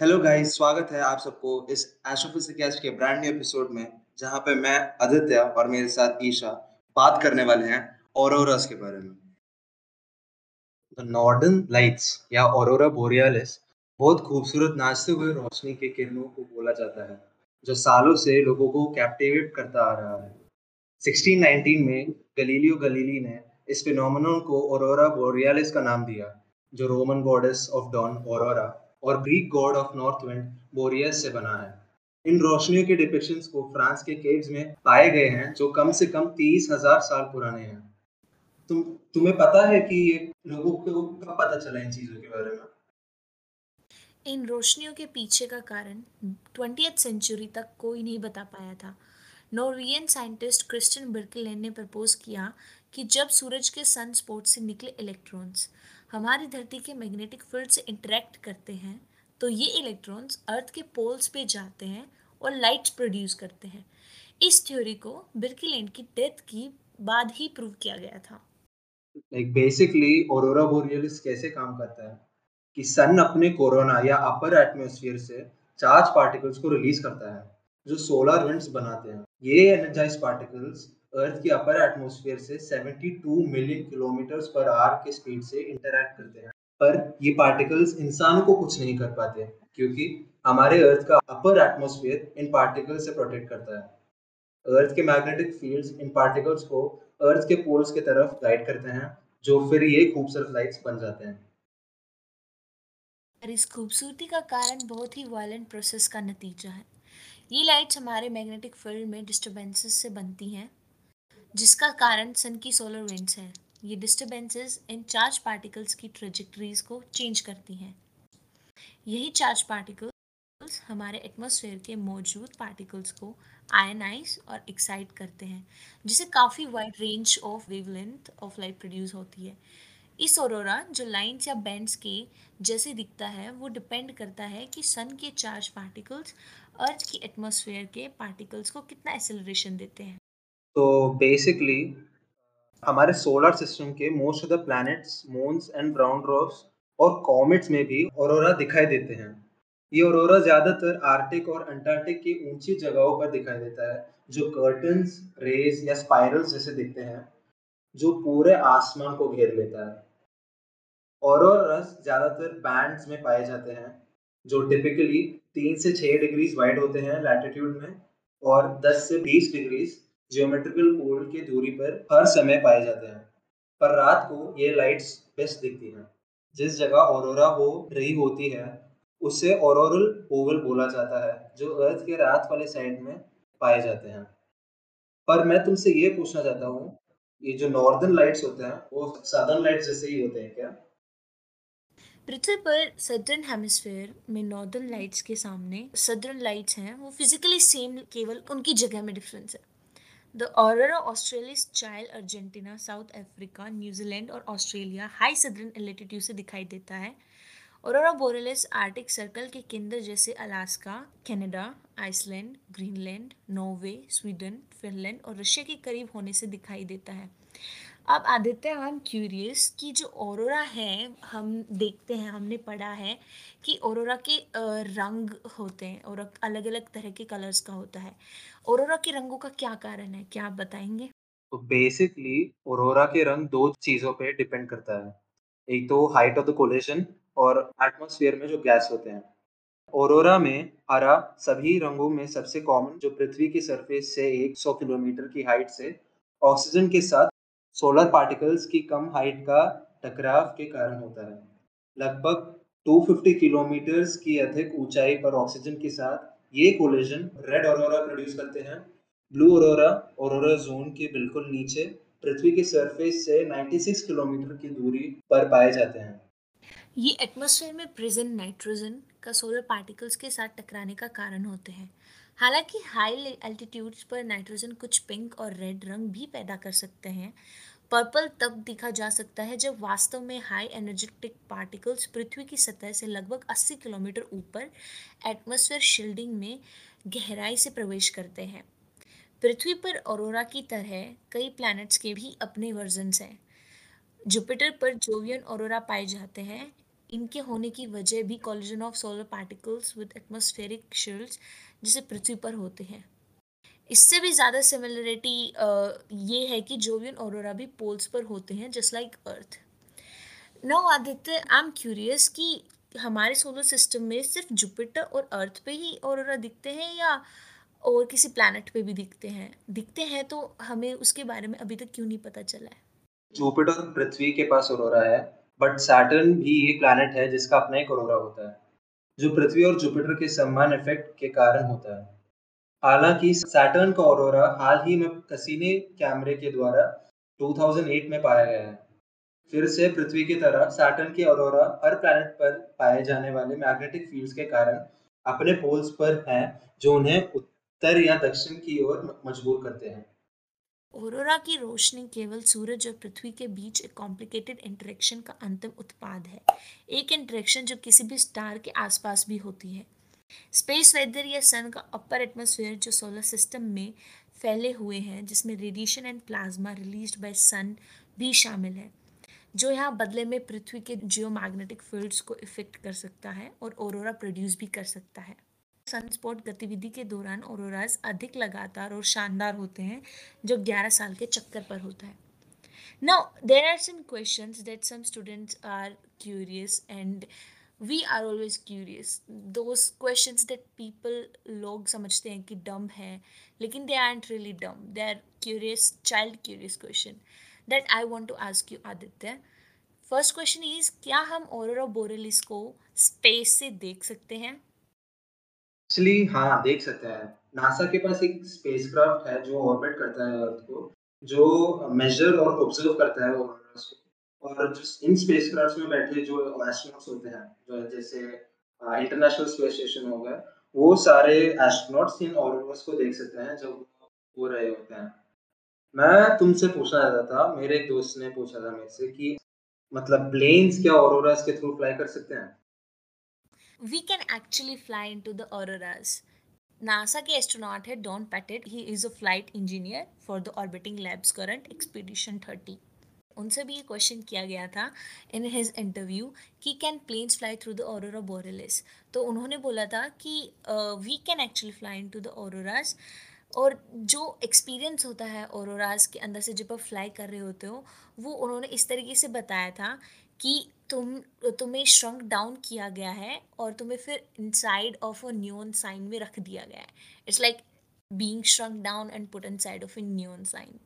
Hello guys स्वागत है आप सबको इस एस्ट्रोफिजिक्स के ब्रांड न्यू एपिसोड में, जहाँ पे मैं, आदित्य और मेरे साथ ईशा बात करने वाले हैं ऑरोरास के बारे में। द नॉर्दर्न लाइट्स या ऑरोरा बोरियालिस बहुत खूबसूरत नाचते हुए रोशनी के किरणों को बोला जाता है, जो सालों से लोगों को कैप्टिवेट करता आ रहा है। 1619 में गलीलियो गलीली ने इस फिनोमेनन को ऑरोरा बोरियालिस का नाम दिया, जो Roman goddess of dawn aurora और Greek god of north wind Boreas से बना है। इन रोशनियों के डिपिक्शंस को फ्रांस के केव्स में पाए गए हैं, जो कम से कम तीस हज़ार साल पुराने हैं। तुम, तुम्हें पता है कि ये लोगों को कब पता चला इन चीज़ों के बारे में? इन रोशनियों के पीछे का कारण ट्वेंटी सेंचुरी तक कोई नहीं बता पाया था। नॉर्वियन साइंटिस्ट क्रिस्टन बिर्कलेन ने प्रपोज किया कि जब सूरज के सन स्पॉट से निकले इलेक्ट्रॉन्स हमारी धरती के मैग्नेटिक फ़ील्ड से इंटरेक्ट करते हैं तो ये इलेक्ट्रॉन्स अर्थ के पोल्स पे जाते हैं और लाइट्स प्रोड्यूस करते हैं। इस थ्योरी को बिर्किलैंड की डेथ की बाद ही प्रूव किया गया था। लाइक बेसिकली ऑरोरा बोरियलिस कैसे काम करता है? कि सन अपने कोरोना या अपर एटमॉस्फेयर से चार्ज पार्टिकल्स को रिलीज़ करता है, जो सोलर विंड्स बनाते हैं। ये एनर्जाइज पार्टिकल्स अर्थ के अपर एटमॉस्फेयर से 72 मिलियन किलोमीटर पर आवर के स्पीड से इंटरैक्ट करते हैं। पर ये पार्टिकल्स इंसानों को कुछ नहीं कर पाते, क्योंकि हमारे अर्थ का अपर एटमॉस्फेयर इन पार्टिकल्स से प्रोटेक्ट करता है। अर्थ के मैग्नेटिक फील्ड्स इन पार्टिकल्स को अर्थ के पोल्स की तरफ़ गाइड करते हैं, जो फिर ये खूबसूरत लाइट्स बन जाते हैं। और इस खूबसूरती का कारण बहुत ही वायलेंट प्रोसेस का नतीजा है। ये लाइट्स हमारे मैग्नेटिक फ़ील्ड में डिस्टरबेंसेस से बनती हैं। जिसका कारण सन की सोलर विंड्स हैं। ये डिस्टर्बेंसेस इन चार्ज पार्टिकल्स की ट्रेजिक्ट्रीज को चेंज करती हैं। यही चार्ज पार्टिकल्स हमारे एटमॉस्फेयर के मौजूद पार्टिकल्स को आयनाइज और एक्साइट करते हैं, जिसे काफ़ी wide range of wavelength of light produce होती है। इस औरोरा जो लाइंस या बैंड्स के जैसे दिखता है, वो डिपेंड करता है कि सन के चार्ज पार्टिकल्स अर्थ की एटमॉस्फेयर के पार्टिकल्स को कितना एक्सेलरेशन देते हैं। तो बेसिकली हमारे सोलर सिस्टम के most of the planets moons and brown dwarfs और कॉमेट्स में भी ऑरोरा दिखाई देते हैं। ये ऑरोरा ज़्यादातर आर्टिक और अंटार्कटिक की ऊँची जगहों पर दिखाई देता है, जो कर्टन्स रेज या स्पाइरल्स जैसे दिखते हैं, जो पूरे आसमान को घेर लेता है। ऑरोरस ज़्यादातर बैंड्स में पाए जाते हैं, जो टिपिकली तीन से छः डिग्रीज वाइड होते हैं लैटिट्यूड में और 10 से 20 डिग्रीज जियोमेट्रिकल पोल की दूरी पर हर समय पाए जाते हैं। पर रात को ये लाइट्स बेस्ट दिखती हैं। जिस जगह औरोरा हो, रही होती है, उसे औरोरल ओवल बोला जाता है, जो अर्थ के रात वाले साइड में पाए जाते हैं। पर मैं तुमसे ये पूछना चाहता हूँ, ये जो नॉर्दर्न लाइट्स होते हैं, वो सदर्न लाइट्स जैसे ही होते हैं क्या? पृथ्वी पर सदर्न हेमिस्फेयर में नॉर्दर्न लाइट्स के सामने सदर्न लाइट्स हैं, वो फिजिकली सेम केवल उनकी जगह में डिफरेंस है। The aurora australis Chile Argentina South Africa New Zealand और ऑस्ट्रेलिया हाई सदर्न एल्टीट्यूड से दिखाई देता है। और बोरेलिस आर्टिक सर्कल के केंद्र जैसे Alaska Canada Iceland Greenland Norway Sweden Finland और रशिया के करीब होने से दिखाई देता है। अब आदित्य आई एम क्यूरियस कि जो औरोरा है, हम देखते हैं, हमने पढ़ा है कि औरोरा के रंग होते हैं, और अलग अलग तरह के कलर्स का होता है। औरोरा के रंगों का क्या कारण है? क्या आप बताएँगे? तो बेसिकली औरोरा के रंग दो चीज़ों पे डिपेंड करता है। एक तो हाइट ऑफ़ द कोलेशन और एटमॉस्फेयर में जो गैस होते हैं। औरोरा में हरा सभी रंगों में सबसे कॉमन जो पृथ्वी की सरफेस से 100 किलोमीटर की हाइट से ऑक्सीजन के साथ सोलर पार्टिकल्स की कम हाइट का टकराव के कारण होता है। लगभग 250 किलोमीटर की अधिक ऊंचाई पर ऑक्सीजन के साथ ये कोलिजन रेड ऑरोरा प्रोड्यूस करते हैं। ब्लू ऑरोरा ऑरोरा जोन के बिल्कुल नीचे, पृथ्वी के सरफेस से 96 किलोमीटर की दूरी पर पाए जाते हैं। ये एटमॉस्फेयर में प्रेजेंट नाइट्रोजन का सोलर पार्टिकल्स के साथ टकराने का कारण होते हैं। हालाँकि हाई एल्टीट्यूड्स पर नाइट्रोजन कुछ पिंक और रेड रंग भी पैदा कर सकते हैं। पर्पल तब दिखा जा सकता है जब वास्तव में हाई एनर्जेटिक पार्टिकल्स पृथ्वी की सतह से लगभग 80 किलोमीटर ऊपर एटमॉस्फेयर शील्डिंग में गहराई से प्रवेश करते हैं। पृथ्वी पर औरोरा की तरह कई प्लैनेट्स के भी अपने वर्जन्स हैं। जुपिटर पर जोवियन औरोरा पाए जाते हैं। इनके होने की वजह भी collision of solar particles with atmospheric shields जिसे पृथ्वी पर होते हैं। इससे भी ज़्यादा सिमिलरिटी ये है कि जोवियन औरोरा भी पोल्स पर होते हैं just like earth no Aditya I am curious कि हमारे सोलर सिस्टम में सिर्फ़ जुपिटर और अर्थ पे ही औरोरा दिखते हैं या और किसी प्लैनेट पे भी दिखते हैं? दिखते हैं तो हमें उसके बारे में अभी तक क्यों नहीं पता चला है? जुपिटर पृथ्वी के पास औरोरा है बट सैटर्न भी एक प्लैनेट है जिसका अपना एक औरोरा होता है, जो पृथ्वी और जुपिटर के समान इफ़ेक्ट के कारण होता है। हालाँकि सैटर्न का औरोरा हाल ही में कसीने कैमरे के द्वारा 2008 में पाया गया है। फिर से पृथ्वी की तरह सैटर्न के औरोरा हर प्लैनेट पर पाए जाने वाले मैग्नेटिक फील्ड्स के कारण अपने पोल्स पर हैं, जो उन्हें उत्तर या दक्षिण की ओर मजबूर करते हैं। औरोरा की रोशनी केवल सूरज और पृथ्वी के बीच एक कॉम्प्लिकेटेड इंटरेक्शन का अंतिम उत्पाद है। एक इंटरेक्शन जो किसी भी स्टार के आसपास भी होती है। स्पेस वेदर या सन का अपर एटमोसफेयर जो सोलर सिस्टम में फैले हुए हैं, जिसमें radiation and plasma release by sun भी शामिल है, जो यहाँ बदले में पृथ्वी के जियोमैग्नेटिक फील्ड्स को इफ़ेक्ट कर सकता है और ओरोरा प्रोड्यूस भी कर सकता है। सनस्पॉट गतिविधि के दौरान ओरोराज अधिक लगातार और शानदार होते हैं, जो 11 साल के चक्कर पर होता है। Now there are some questions that some students are curious and we are always curious those question that people लोग समझते हैं कि डम है, लेकिन they are really dumb they are curious child curious question that I want to ask you Aditya first question is क्या हम और बोरेलिस को स्पेस से देख सकते हैं? एक्चुअली हाँ देख सकते हैं। नासा के पास एक स्पेसक्राफ्ट है जो ऑर्बिट करता है अर्थ को, जो मेजर और ऑब्ज़र्व करता है ऑर्बिटर्स को। और जो इन स्पेसक्राफ्ट में बैठे जो एस्ट्रोनॉट्स होते हैं, जो जैसे इंटरनेशनल स्पेस स्टेशन हो गया, वो सारे एस्ट्रोनॉट्स इन ऑर्बिटर्स को देख सकते हैं जब वो रहे होते हैं। मैं तुमसे पूछना चाहता था, मेरे एक दोस्त ने पूछा था मेरे से कि मतलब प्लेन्स क्या ऑरोरास के थ्रू फ्लाई कर सकते हैं? We can actually fly into the auroras. NASA के एस्ट्रोनॉट है Don Pettit he is a flight engineer for the orbiting labs current expedition thirty उनसे भी ये क्वेश्चन किया गया था इन हिज इंटरव्यू कि can planes fly through the aurora borealis तो उन्होंने बोला था कि we can actually fly into the auroras और जो एक्सपीरियंस होता है औरोराज के अंदर से जब आप फ्लाई कर रहे होते हो, वो उन्होंने इस तरीके से बताया था कि तुम, तुम्हें श्रंक डाउन किया गया है और तुम्हें फिर इनसाइड ऑफ़ अ न्यून साइन में रख दिया गया है। It's like being shrunk down and put inside of a neon sign